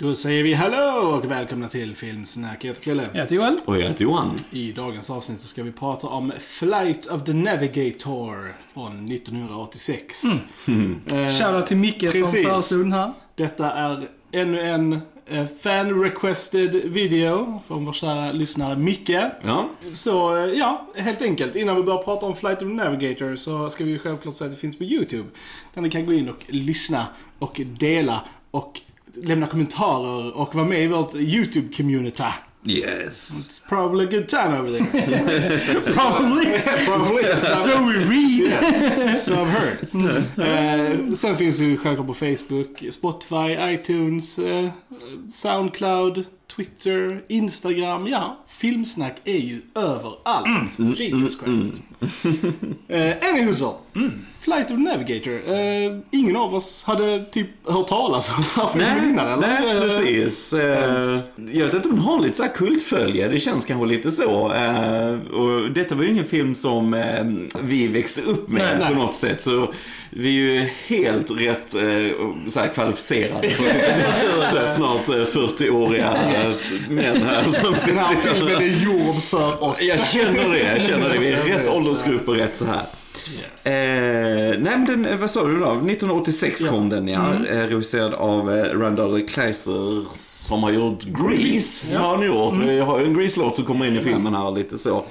Då säger vi hallå och välkomna till Filmsnack. Jag heter Kalle. Jag heter Joel. Och jag heter Johan. I dagens avsnitt så ska vi prata om Flight of the Navigator från 1986. Eh, Shoutout till Micke som precis. föreslog den här. Detta är ännu en eh, fan-requested video från vår kära lyssnare Micke. Ja. Så eh, ja, helt enkelt. Innan vi börjar prata om Flight of the Navigator så ska vi självklart säga att det finns på YouTube. Där ni kan gå in och lyssna och dela och lämna kommentarer och vara med i vårt YouTube-community. Yes. It's probably a good time over there. Probably. probably. so we read. So I've heard. Eh, sen finns ju självklart på Facebook, Spotify, iTunes, eh, Soundcloud, Twitter, Instagram. Ja, filmsnack är ju överallt. Jesus Christ. Eh, Anywho så. Flight of Navigator. Eh, ingen av oss hade typ hört talas om den här filmen Nej, innan, eller? nej, Eh, precis. Eh, jag vet inte om den har lite så här kultfölje, det känns kanske lite så. Eh, och detta var ju ingen film som eh, vi växte upp med Nej, nej. på något sätt. Så vi är ju helt rätt eh, så här kvalificerade så här snart eh, 40-åriga Yes. män här som Den här filmen är gjord för oss. Jag känner det, jag känner det. Vi är rätt åldersgrupp och rätt så här. Yes. Eh, nej men den, eh, vad sa du då? 1986 Ja. kom den ja. Eh, regisserad av eh, Randall Kleiser som har gjort Grease. Ja. Har han gjort. Vi har ju en Grease-låt som kommer in i filmen här lite så.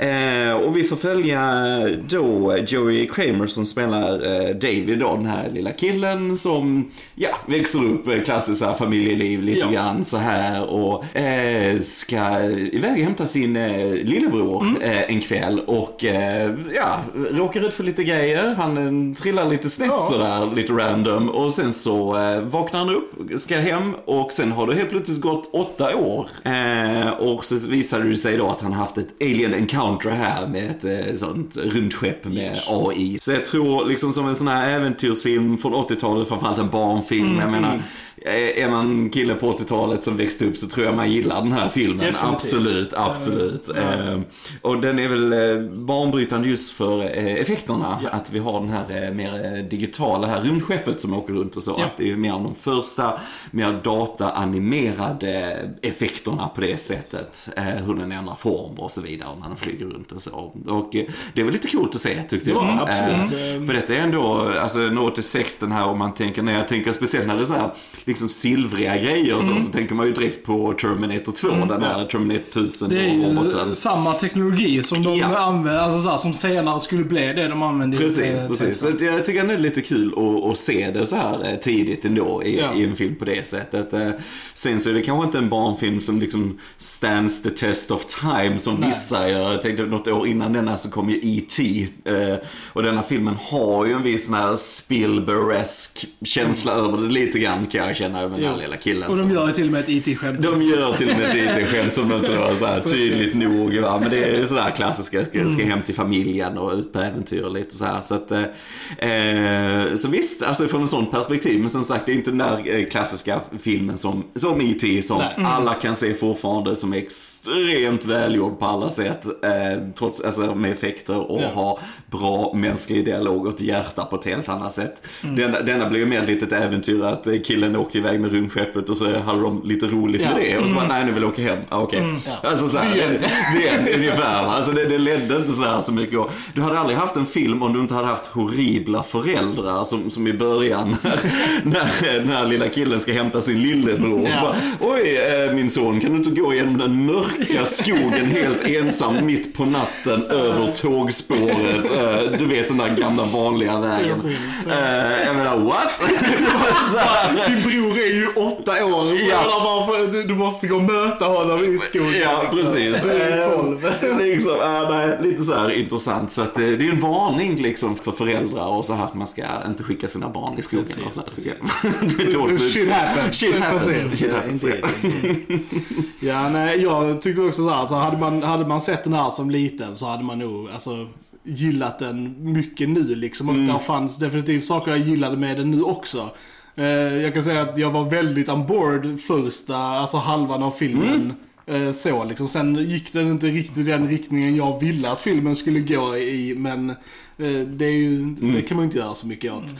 Eh, och vi får följa då Joey Kramer som spelar eh, David då, den här lilla killen som, ja, växer upp eh, klassiskt här, familjeliv lite Ja. grann så här och eh, ska iväg och hämta sin eh, lillebror Mm. eh, en kväll och eh, ja, råkar ut för lite grejer. Han eh, trillar lite snett Ja. sådär, lite random och sen så eh, vaknar han upp, ska hem och sen har det helt plötsligt gått åtta år. Eh, och så visar det sig då att han haft ett alien encounter här med ett eh, sånt rymdskepp med AI. Så jag tror liksom som en sån här äventyrsfilm från 80-talet, framförallt en barnfilm. jag menar, eh, är man kille på 80-talet som växte upp så tror jag man gillar den här filmen. Definitivt. Absolut, absolut. Ja. Eh, och den är väl eh, banbrytande just för eh, effekterna. Ja. Att vi har den här eh, mer digitala, här rymdskeppet som åker runt och så. Ja. Att det är mer av de första, mer dataanimerade effekterna på det sättet. Eh, hur den ändrar form och så vidare när den flyger runt och så. Och det var lite coolt att se tyckte jag. Ja, absolut. Eh, för detta är ändå, alltså den 86 den här om man tänker, när jag tänker speciellt när det är så här liksom silvriga grejer och så, Mm. så tänker man ju direkt på Terminator 2, den här Terminator 1000 Det är ju roboten. samma teknologi som de Ja. använder, alltså så här, som senare skulle bli det de använde i Precis, eh, precis. Så jag tycker det är lite kul att, att se det så här eh, tidigt ändå i, Ja. i en film på det sättet. Eh, Sen så är det kanske inte en barnfilm som liksom stands the test of time som Nej. vissa gör. Jag tänkte något år innan denna så kom ju E.T. eh, Och denna filmen har ju en viss sån här Spielberg-esk känsla över det lite grann kan jag känna över den här lilla killen. Och de gör till och med ett IT-skämt. de gör till och med ett IT-skämt som inte var så här tydligt nog. Va? Men det är sådär klassiska, ska, ska hem till familjen och ut på äventyr och lite så här. Så, att, eh, eh, så visst, alltså från ett sånt perspektiv. Men som sagt, det är inte den där eh, klassiska filmen som, som E.T. som Nej. alla kan se fortfarande som är extremt välgjord på alla sätt. Eh, trots, alltså med effekter och Ja. ha bra mänsklig dialog och ett hjärta på ett helt annat sätt. Denna, denna blir ju mer ett litet äventyr att eh, killen åkte iväg med rymdskeppet och så hade de lite roligt Ja. med det. Och så bara, nej nu vill jag åka hem. Ah, Okej. Ja. Alltså så här, Det är det, det är ungefär. Alltså det, det ledde inte så här så mycket. Och du hade aldrig haft en film om du inte hade haft horribla föräldrar som, som i början när, när lilla killen ska hämta sin lillebror. Och så bara, oj eh, min son kan du inte gå genom den mörka skogen helt ensam mitt på natten över tågspåret. Eh, du vet den där gamla vanliga vägen. Precis. Eh, jag menar what? så här. Bror är ju åtta år. Så Ja. varför du- måste gå och möta honom i skogen. Ja, liksom. precis. Du är ju tolv. Eh, liksom, ja, nej, lite så här intressant. Så att, eh, det är en varning liksom för föräldrar och så här att man ska inte skicka sina barn i skogen. Precis, och så här, precis. det är dåligt Shit happens. Shit happens. Shit Ja, happens. indeed. Ja, nej, jag tyckte också så här att hade man, hade man sett den här som liten så hade man nog, alltså gillat den mycket nu liksom. Och där fanns definitivt saker jag gillade med den nu också. Eh, jag kan säga att jag var väldigt on board första, alltså halvan av filmen. Eh, Så liksom. Sen gick den inte riktigt i den riktningen jag ville att filmen skulle gå i, men eh, det, är ju, det kan man ju inte göra så mycket åt.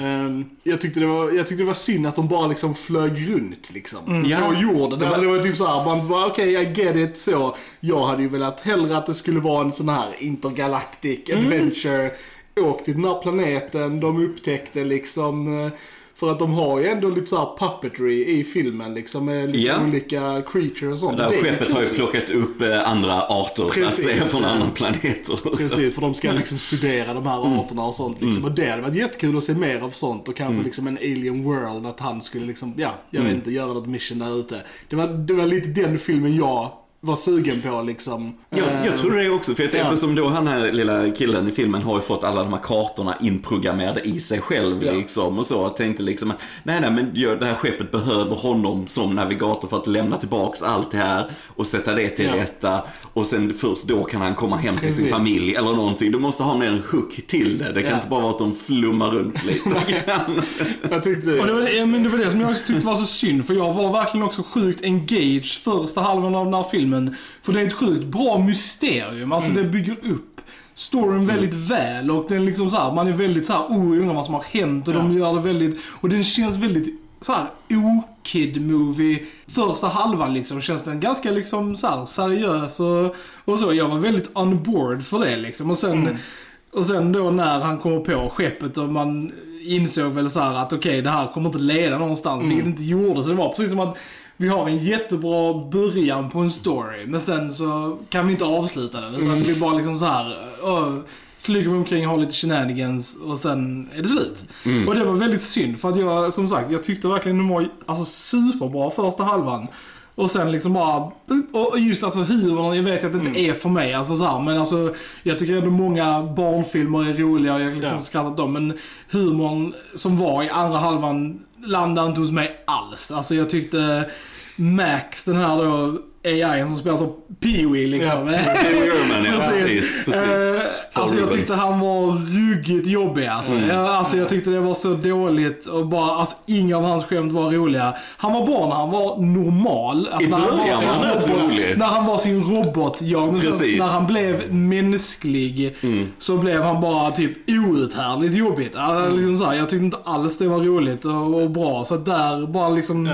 Eh, Jag tyckte, det var, jag tyckte det var synd att de bara liksom flög runt liksom. Ja. På jorden. Det var- Alltså, det var typ såhär, man bara okej, I get it, så. Jag hade ju velat hellre att det skulle vara en sån här intergalactic adventure. Åk till den här planeten, de upptäckte liksom för att de har ju ändå lite såhär puppetry i filmen liksom med lite Ja. olika creatures och sånt. Det här Det skeppet har ju plockat upp eh, andra arter så att Precis, säga från andra planeter. Och så. Precis, för de ska liksom studera de här arterna och sånt liksom. Och det hade varit jättekul att se mer av sånt och kanske liksom en alien world, att han skulle liksom, ja, jag vet inte, göra något mission där ute. Det var, det var lite den filmen jag var sugen på liksom. Jag, Eh, jag tror det också, för jag tänkte Ja. som då han här lilla killen i filmen har ju fått alla de här kartorna inprogrammerade i sig själv Ja. liksom och så. Jag tänkte liksom, att, nej nej men gör- det här skeppet behöver honom som navigator för att lämna tillbaks allt det här och sätta det till Ja. rätta. Och sen först då kan han komma hem till sin Precis. familj eller någonting. Du måste ha mer en hook till det. Det kan Ja. inte bara vara att de flummar runt lite grann. Jag tyckte Och det var, det, men det var det som jag tyckte var så synd, för jag var verkligen också sjukt engaged första halvan av den här filmen. För det är ett sjukt bra mysterium, alltså det bygger upp storyn väldigt väl och den liksom så här, man är väldigt så här, oh, undrar vad som har hänt och de gör det väldigt, och den känns väldigt så här o-kid movie. Första halvan liksom känns den ganska liksom så här seriös och, och så. Jag var väldigt on board för det liksom. Och sen, och sen då när han kommer på skeppet och man insåg väl så här att okej, det här kommer inte leda någonstans, vilket det inte gjorde. Så det var precis som att vi har en jättebra början på en story, men sen så kan vi inte avsluta den. Utan vi bara liksom så här, uh, flyger vi omkring, har lite shenanigans och sen är det slut. Och det var väldigt synd, för att jag, som sagt, jag tyckte verkligen den var alltså, superbra första halvan. Och sen liksom bara, och just alltså humorn, jag vet att det inte är för mig, alltså så här, men alltså jag tycker ändå många barnfilmer är roliga och jag har liksom Ja. skrattat dem, men humorn som var i andra halvan landade inte hos mig alls. Alltså jag tyckte Max, den här då AI som spelar som Pee-Wee liksom. Ja. Pee Wee Herman, ja, precis, precis. Eh, alltså jag tyckte han var ruggigt jobbig alltså. Mm. Jag, alltså jag tyckte det var så dåligt och bara, alltså inga av hans skämt var roliga. Han var bra när han var normal. Alltså I när han början sin var han robot- rolig. När han var sin robot, ja. Men sen Precis. när han blev mänsklig så blev han bara typ outhärdligt jobbigt. Alltså, liksom så här, jag tyckte inte alls det var roligt och, och bra. Så där bara liksom Ja.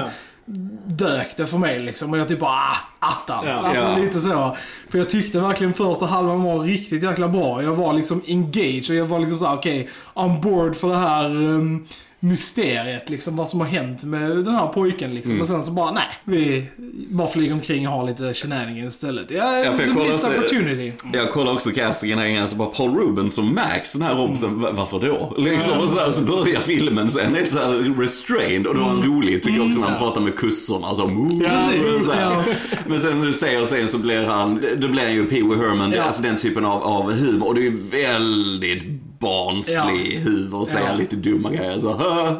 Dök det för mig liksom. Och jag typ bara, ah, attans. Ja. Alltså Ja. lite så. För jag tyckte verkligen första halvan var riktigt jäkla bra. Jag var liksom engaged och jag var liksom såhär, okej, on board för det här um, mysteriet liksom. Vad som har hänt med den här pojken liksom. Mm. Och sen så bara, nej, vi bara flyger omkring och har lite shenanigans istället. Ja, Ja, jag kollar missed så- opportunity. Jag kollar också castingen här igen, så bara Paul Rubens som Max, den här Robinson, va- varför då? Liksom, och så, här, så börjar filmen sen, är så här restrained och då var han rolig tycker jag också när han pratar med kussorna. Så, Precis, så här. Men sen när du säger sen så blir han, då blir han ju Pee Wee Herman, Ja. alltså den typen av, av humor. Och det är väldigt barnslig humor, säga Ja. lite dumma grejer så,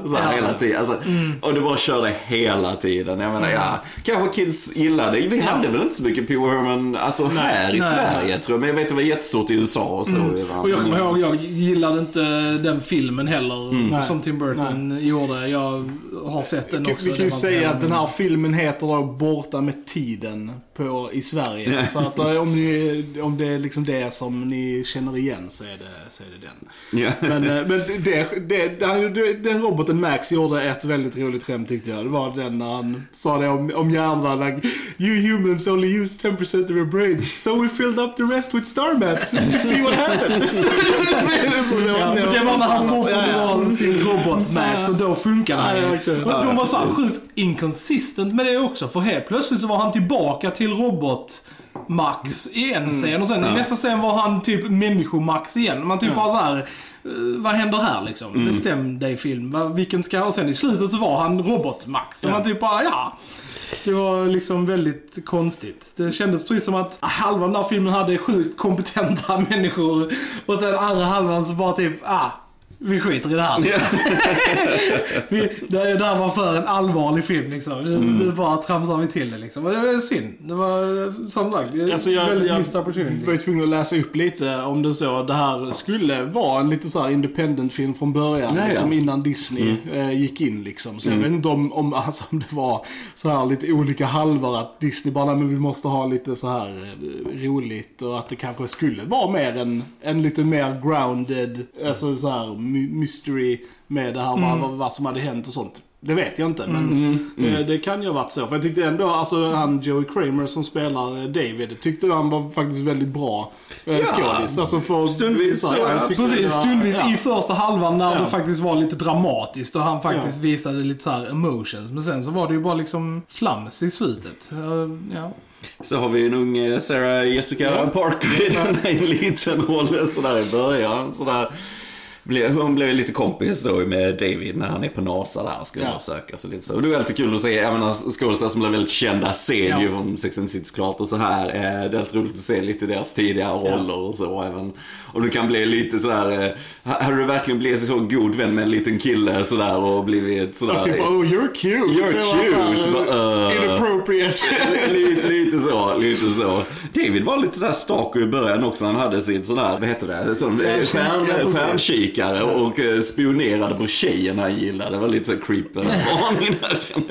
så här Ja. hela tiden. Alltså, Och du bara kör det hela tiden. Jag menar, ja, kanske kids gillar det. Vi hade väl inte så mycket Pee Wee Herman, alltså här i Nej. Sverige tror jag. Men jag vet att det var jättestort i USA och så. va? Och jag kommer ihåg, jag gillade inte den filmen heller Mm. som Tim Burton gjorde. Jag har sett den också. Vi kan ju säga att den här filmen heter då Borta med tiden på, i Sverige. Ja. Så att eh, om, ni, om det är liksom det som ni känner igen så är det, så är det den. Ja. Men, eh, men det, det, det, den roboten Max gjorde ett väldigt roligt skämt tyckte jag. Det var den när han sa det om, om hjärnan. Like, you humans only use 10% of your brains. So we filled up the rest with star maps to see what happens. Ja, det var när han fortfarande var sin robot Max och då funkade han ju. Och de var så sjukt inconsistent med det också. För helt plötsligt så var han tillbaka till robot Max i en scen och sen i nästa scen var han typ människomax igen. Man typ bara så här. eh, vad händer här liksom? Bestäm dig film. Vilken ska... Och sen i slutet så var han robot-Max. Ja. man typ bara, ja. Det var liksom väldigt konstigt. Det kändes precis som att halva den här filmen hade sjukt kompetenta människor och sen andra halvan så bara typ, ah. Vi skiter i det här liksom. vi, det, det här var för en allvarlig film liksom. Nu, Mm. nu bara tramsar vi till det liksom. Och det var synd. Det var som sagt, Alltså jag, väldigt jag missed opportunity. var ju tvungen att läsa upp lite om det så. Det här skulle vara en lite så här independent-film från början. Ja, ja. Liksom innan Disney eh, gick in liksom. Så jag vet inte om, om, alltså, om det var så här lite olika halvor. Att Disney bara, "Nej, men vi måste ha lite så här eh, roligt. Och att det kanske skulle vara mer en, en lite mer grounded, alltså så här mystery med det här vad, vad, vad som hade hänt och sånt. Det vet jag inte, men eh, det kan ju ha varit så. För jag tyckte ändå, alltså han Joey Kramer som spelar eh, David, tyckte han var faktiskt väldigt bra eh, Ja, skådis. Alltså för, stundvis så jag ja, det Precis, var- stundvis ja. i första halvan när Ja. det faktiskt var lite dramatiskt och han faktiskt visade lite så här emotions. Men sen så var det ju bara liksom flams i slutet. Uh, ja. Så har vi en ung eh, Sarah Jessica Ja. Parker i en liten roll sådär i början. Sådär. Hon blev lite kompis då med David när han är på NASA där och ska Ja. undersöka sig lite så. Och det är alltid kul att se, jag menar skådespelare som blir väldigt kända ser Ja. ju från Sex and City såklart och så här. eh, Det är alltid roligt att se lite deras tidigare roller och så även. Och du kan bli lite sådär, eh, hade du verkligen blivit så god vän med en liten kille sådär och blivit sådär. Och typ, oh you're cute. You're Så cute. Bara, uh. Inappropriate. lite, lite så, lite så. David var lite såhär stalker i början också. Han hade sitt sådär, vad heter det, sån, eh, Stjärnkikare och eh, spionerade på tjejen han gillade. Det var lite så creep varning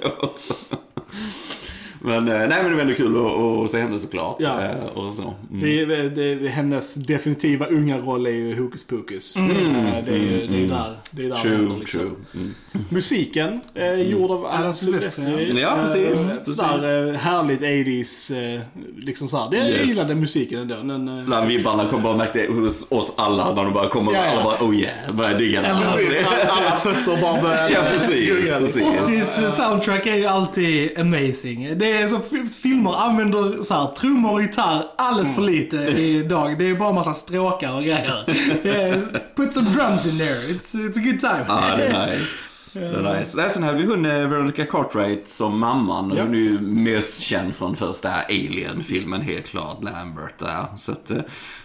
där också. Men, eh, nej men det var ändå kul att, att se henne såklart. Ja. Eh, Och så. Mm. Det är, det är, hennes definitiva unga roll är ju Hokus Pokus. Eh, Det är ju det är där det är där det händer, True, liksom. true. Mm. Musiken är gjord av Alan Alan Silvestri, ja. Ja, Eh, precis, Sådär eh, härligt 80s, eh, liksom såhär. Det, Jag Yes. gillade musiken ändå. Den, eh, Bland vibbarna kom bara märkte hos oss alla när de bara kommer och Ja, ja. alla bara oh yeah, börjar digga det. Eller Alltså, alla, alla fötter bara börjar... Ja precis, precis. 80s soundtrack är ju alltid amazing. Det är så filmer använder så här, trummor och gitarr alldeles för lite idag. Det är bara massa stråkar och grejer. Eh, Put some drums in there. It's, it's a good time. Är nice. Det är nice. Nej, sen hade vi hon Veronica Cartwright som mamman. Ja. Hon är ju mest känd från första Alien-filmen, helt klart. Lambert där. Så att, eh,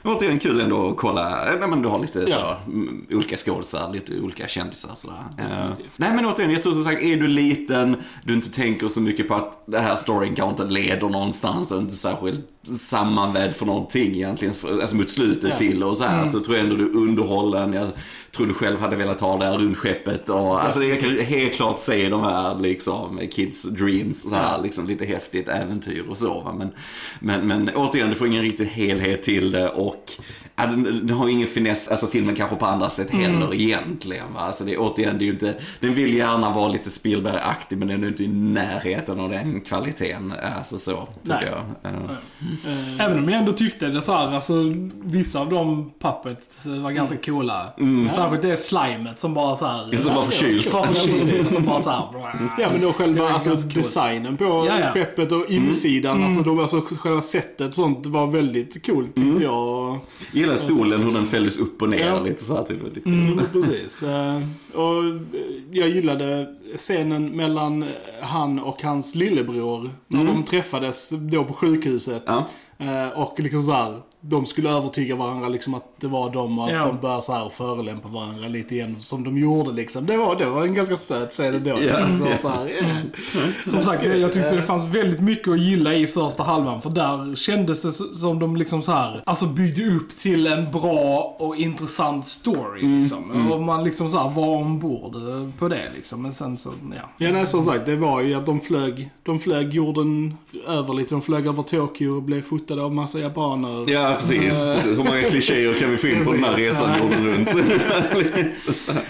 återigen kul ändå att kolla. Eh, Nej, men du har lite så, Ja. mm, olika skådisar, lite olika kändisar sådär. Definitivt. nej, men återigen, jag tror som sagt, är du liten, du inte tänker så mycket på att det här storyn kanske inte leder någonstans och inte särskilt sammanvävd för någonting egentligen, alltså mot slutet Ja. till och så här. Så tror jag ändå du är underhållen. Jag tror du själv hade velat ha det här rymdskeppet och alltså det, jag kan helt klart se de här liksom kids dreams så här, liksom lite häftigt äventyr och så. Men, men, men återigen, du får ingen riktig helhet till det och ja, den, den har ingen finess, alltså filmen kanske på andra sätt heller egentligen va. Alltså det är återigen, det är ju inte, den vill gärna vara lite Spielberg-aktig men den är inte i närheten av den kvaliteten. Alltså så, tycker Nej. jag. Eh, Även om jag ändå tyckte det så här, alltså vissa av de puppets var ganska coola. Särskilt det slimet som bara så här. Mm. Som var förkylt. Var förkylt. Som bara så här. Ja men då själva alltså, designen på Ja, ja. skeppet och insidan, alltså, de, alltså själva sättet sånt var väldigt coolt tyckte jag. Gillar stolen, hur den fälldes upp och ner Ja. lite så här, typ. Lite. Mm, precis. Eh, Och eh, jag gillade scenen mellan han och hans lillebror. När de träffades då på sjukhuset. Ja. Eh, Och liksom så här, de skulle övertyga varandra liksom att det var de och att Ja. de började så här förolämpa varandra lite igen som de gjorde liksom. Det var, det var en ganska söt scen ändå. Ja. Så, så här, eh. Som sagt, jag tyckte det fanns väldigt mycket att gilla i första halvan. För där kändes det som de liksom så här, alltså byggde upp till en bra och intressant story. Liksom. Och man liksom så här var ombord eh, på det liksom. Men sen så, ja. Ja, nej, som sagt, det var ju att de flög, de flög jorden över lite. De flög över Tokyo och blev fotade av massa japaner. Ja, precis, precis. Hur många klichéer kan vi få in på den här resan jorden runt?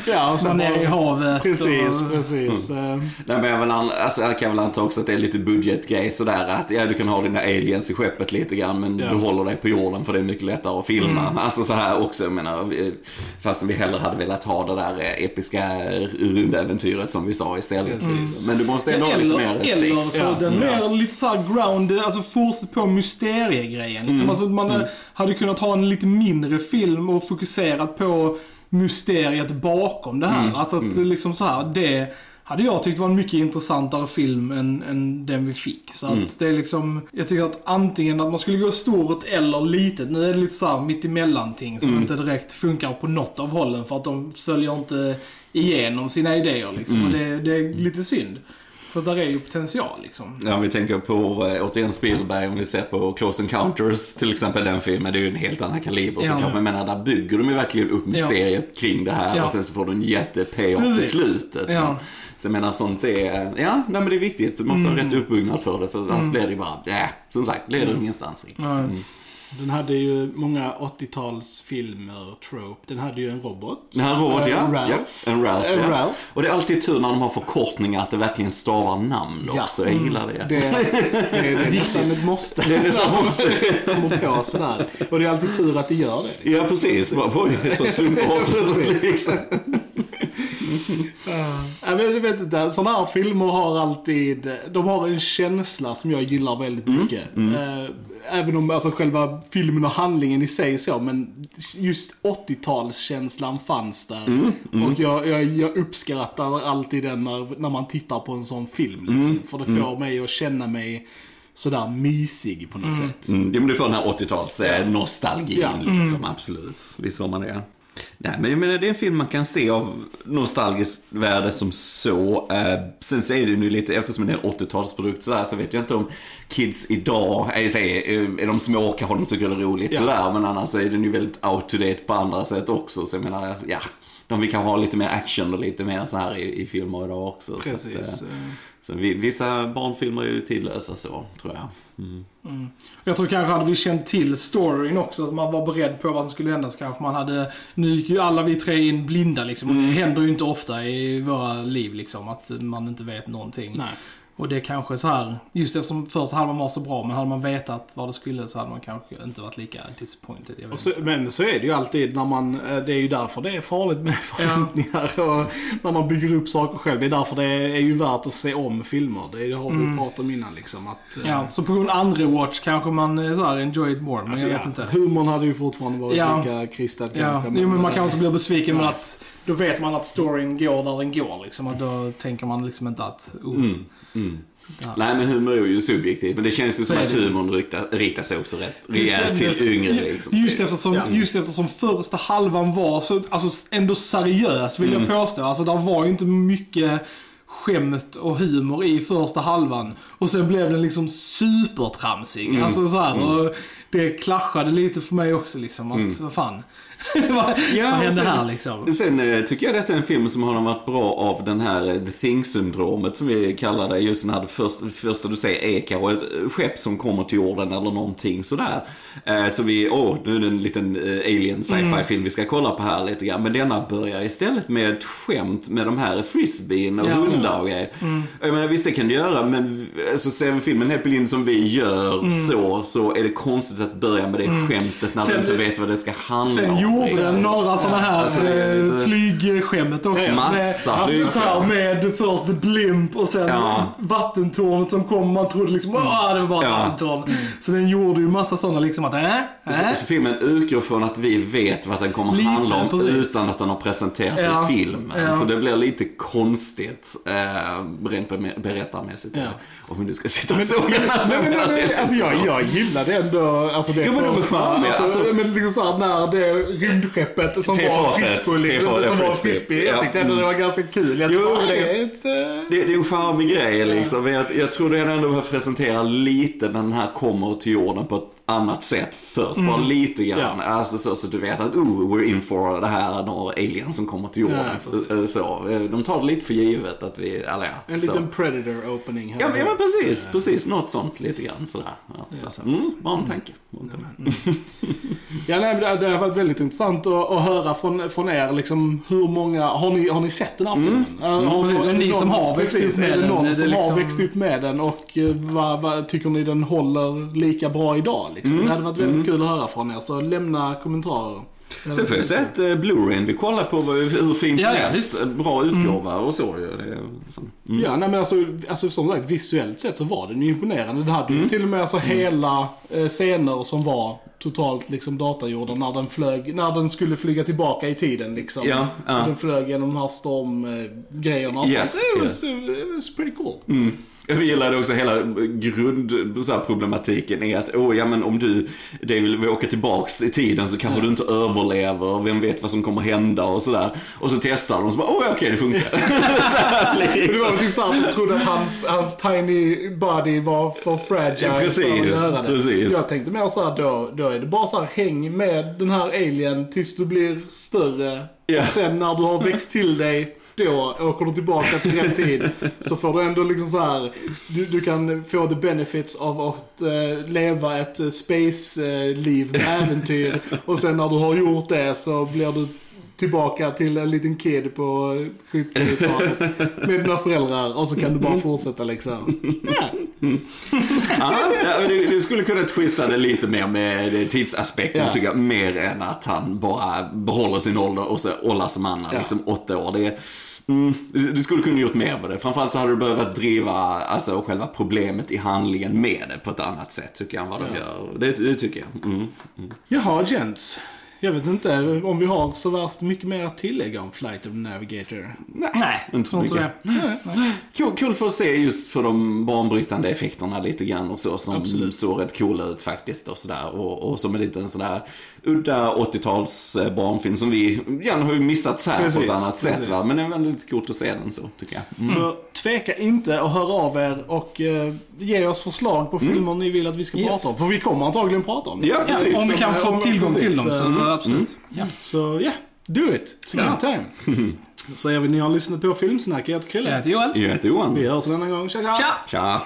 Ja, och Så ner i havet. Precis, och, precis. Eh, Nej, men jag, vill an- alltså, jag kan väl anta också att det är lite budgetgrej sådär att ja, du kan ha dina aliens i skeppet lite grann men Ja. du håller dig på jorden för det är mycket lättare att filma. Alltså så här också, jag menar, fastän vi hellre hade velat ha det där eh, episka rymdäventyret som vi sa istället. Precis. Men du måste ändå ha lite mer eller stakes. så Ja. den mer lite såhär grounded, alltså fortsätt på mysteriegrejen. Liksom. Alltså man eh, hade kunnat ha en lite mindre film och fokuserat på mysteriet bakom det här. Alltså att liksom så här, det hade jag tyckt var en mycket intressantare film än, än den vi fick. Så att Mm. det är liksom, jag tycker att antingen att man skulle gå stort eller litet. Nu är det lite såhär mittemellan-ting som Mm. inte direkt funkar på något av hållen för att de följer inte igenom sina idéer liksom. Mm. Och det, det är lite synd. För där är ju potential liksom. Ja, om vi tänker på, eh, återigen Spielberg, om vi ser på Close Encounters, till exempel den filmen, det är ju en helt annan kaliber Ja. såklart. Men jag menar, där bygger de ju verkligen upp mysteriet kring det här Ja. och sen så får du en jätte-payoff i slutet. Ja. Så jag menar, sånt är, ja, nej, men det är viktigt. Du måste Mm. ha rätt uppbyggnad för det, för annars blir det ju bara, äh, som sagt, leder ingenstans. riktigt. Den hade ju många 80-talsfilmer, trope. Den hade ju en robot. Den här robot, ja. Ralph. ja. En Ralph, En ja. Ralph. Och det är alltid tur när de har förkortningar att det verkligen stavar namn Ja. också. Jag gillar det. Det, det, det är nästan ett måste. Det är nästan måste. Kommer på sådär. Och det är alltid tur att det gör det. Ja, precis. Oj, så slumpartat. liksom. Ja, men jag vet inte, sådana här filmer har alltid, de har en känsla som jag gillar väldigt mycket. Eh, Även om alltså själva filmen och handlingen i sig så, men just 80-talskänslan fanns där. Och jag, jag, jag uppskattar alltid den när, när man tittar på en sån film. Liksom. För det får mig att känna mig sådär mysig på något sätt. Mm, ja, men du får den här 80-tals eh, nostalgin Ja. liksom, absolut. Visst var man det. Nej, men jag menar, det är en film man kan se av nostalgiskt värde som så. Eh, sen så är det ju lite, eftersom det är en 80-talsprodukt sådär, så vet jag inte om kids idag, är, är, är de små kanske de tycker det är roligt Ja. sådär, men annars är den ju väldigt out to date på andra sätt också. Så jag menar, ja, de vill kanske ha lite mer action och lite mer så här i, i filmer idag också. Så att, Precis. eh, så vi, vissa barnfilmer är ju tidlösa så, tror jag. Jag tror kanske hade vi känt till storyn också, att man var beredd på vad som skulle hända, så kanske man hade... Nu gick ju alla vi tre in blinda liksom, och det händer ju inte ofta i våra liv liksom, att man inte vet någonting. Nej. Och det är kanske så här, just eftersom första halvan var så bra, men hade man vetat vad det skulle så hade man kanske inte varit lika disappointed. Jag vet Och så, inte. men så är det ju alltid när man, eh, det är ju därför det är farligt med förväntningar och när man bygger upp saker själv. Det är därför det är ju värt att se om filmer. Det, det har vi pratat om innan liksom. Att, eh, Ja, så på en andra watch kanske man eh, så här, enjoy it more, men alltså, jag ja, vet inte. Humorn hade ju fortfarande varit Ja. lika krystad Ja, kanske. jo, men man kanske inte blir besviken men att då vet man att storyn går där den går liksom. Och då tänker man liksom inte att, oh, Mm, mm. Ja. Nej men humor är ju subjektivt, men det känns ju som att humorn riktar, riktar sig också rätt rejält till yngre liksom. Just eftersom, Ja. just eftersom första halvan var så, alltså ändå seriös vill Mm. jag påstå. Alltså där var ju inte mycket skämt och humor i första halvan. Och sen blev den liksom supertramsig. Mm. Alltså så här, och det klaschade lite för mig också liksom. Att, vad fan. vad, Ja, vad hände sen- här liksom? Sen eh, tycker jag detta är en film som har varit bra av den här eh, The Thing-syndromet som vi kallar det. Just när det första, första du säger är kanske ett eh, skepp som kommer till jorden eller någonting sådär. Så vi, åh, nu är det en liten alien sci-fi film vi ska kolla på här lite grann. Men denna börjar istället med ett skämt med de här frisbeen och Ja. hundar och grejer. Jag menar, visst det kan du göra, men alltså, ser vi filmen helt blind som vi gör så, så är det konstigt att börja med det skämtet när Sen- du inte vet vad det ska handla Sen om. gjorde riktigt. den några sådana här Alltså, eh, flygskämmet också. Massa med, flygskämt. alltså, så här, med först Blimp och sen Ja. vattentornet som kom. Man trodde liksom åh det var bara ett Ja. vattentorn. Så den gjorde ju massa sådana liksom att äh, äh. Så, så filmen utgår från att vi vet vad den kommer Lite, handla om precis. utan att den har presenterat Ja. i filmen. Ja. Så det blir lite konstigt eh, rent be- berättarmässigt. Ja. Om nu ska sitta och såga Nej, men, nej, alltså jag, jag gillade ändå, alltså det Jo, men de är charmiga, alltså, alltså. men liksom såhär när det rymdskeppet som var Tefatet, frisbee, liksom, som var frisbee. jag Ja. tyckte ändå det var ganska kul. Jag Jo, det- det Det, är en charmig grej liksom. Jag, jag tror det ändå behöver presentera lite när den här kommer till jorden på ett annat sätt först. Bara lite grann. Ja. Alltså så, så du vet att oh, we're in for det här, några aliens som kommer till jorden. Ja, precis. Eh, så, de tar det lite för givet att vi, eller ja. En så. liten predator opening här. Ja men, ja, men precis, Så, precis. Något sånt lite grann sådär. Ja, så. Mm, bara en tanke. En tanke. Ja, nej, det, det har varit väldigt intressant att, att höra från, från er liksom hur många, har ni, har ni sett den här filmen? Mm. precis. Och ni som har växt upp med är det den, någon som liksom- har växt upp med den och eh, vad, vad, tycker ni den håller lika bra idag? Liksom? Mm. Det hade varit väldigt kul att höra från er, så lämna kommentarer. Sen får jag säga att eh, Blu-rayn vi kollar på var ju hur fin som Ja, helst. visst. Bra utgåva och så ju. Det liksom, mm. Ja, nej men alltså, alltså som sagt, visuellt sett så var den ju imponerande. Den hade ju Mm. till och med alltså hela eh, scener som var totalt liksom datagjorda när den flög, när den skulle flyga tillbaka i tiden liksom. Ja. Och Den flög genom de här stormgrejerna. Yes, it, was, it was pretty cool. Mm. Jag gillade också hela grundproblematiken är att, oh, ja men om du, David, vill åka tillbaks i tiden så kanske du inte överlever, vem vet vad som kommer hända och sådär. Och så testar de och så bara, oh okej det funkar. Här blir det Det var liksom. typ såhär att de trodde att hans, hans tiny body var för fragile precis, för att göra det. precis. Jag tänkte mer såhär då, då är det bara såhär häng med den här alien tills du blir större. Ja. Och sen när du har växt till dig, då åker du tillbaka till rätt tid. Så får du ändå liksom så här, du, du kan få the benefits av att eh, leva ett eh, space-liv med äventyr. Och sen när du har gjort det så blir du tillbaka till en liten kid på 70-talet med dina föräldrar och så kan du bara fortsätta liksom. Ja, ja, du, du skulle kunna twista det lite mer med tidsaspekten Ja. tycker jag. Mer än att han bara behåller sin ålder och så åldras som annan, Ja. liksom åtta år. Det är, mm, du, skulle kunna gjort mer med det. Framförallt så hade du behövt driva alltså, själva problemet i handlingen med det på ett annat sätt tycker jag än vad de Ja. gör. Det, det tycker jag. Mm. Jaha, gents. Jag vet inte om vi har så värst mycket mer att tillägga om Flight of the Navigator. Nej, Inte så mycket. Nej, nej. Kul, kul för att se just för de banbrytande effekterna lite grann och så som Absolut. såg rätt coola ut faktiskt och sådär. Och, och som en liten sån där udda 80-tals eh, barnfilm som vi gärna har ju missat så här på Precis, ett annat sätt precis. va. Men det är väldigt coolt att se den så tycker jag. Mm. Så tveka inte att höra av er och eh, ge oss förslag på filmer ni vill att vi ska Yes. prata om. För vi kommer antagligen prata om det. Ja, Ja, precis. om vi kan Så, få tillgång till dem så så- absolut. Ja. Så ja, do it. It's a good time. Så säger vi ni har lyssnat på Filmsnack. Jag heter Jag Chrille. heter Joel. Jag heter Johan. Vi hörs denna gång. Tja, tja! Tja! Tja.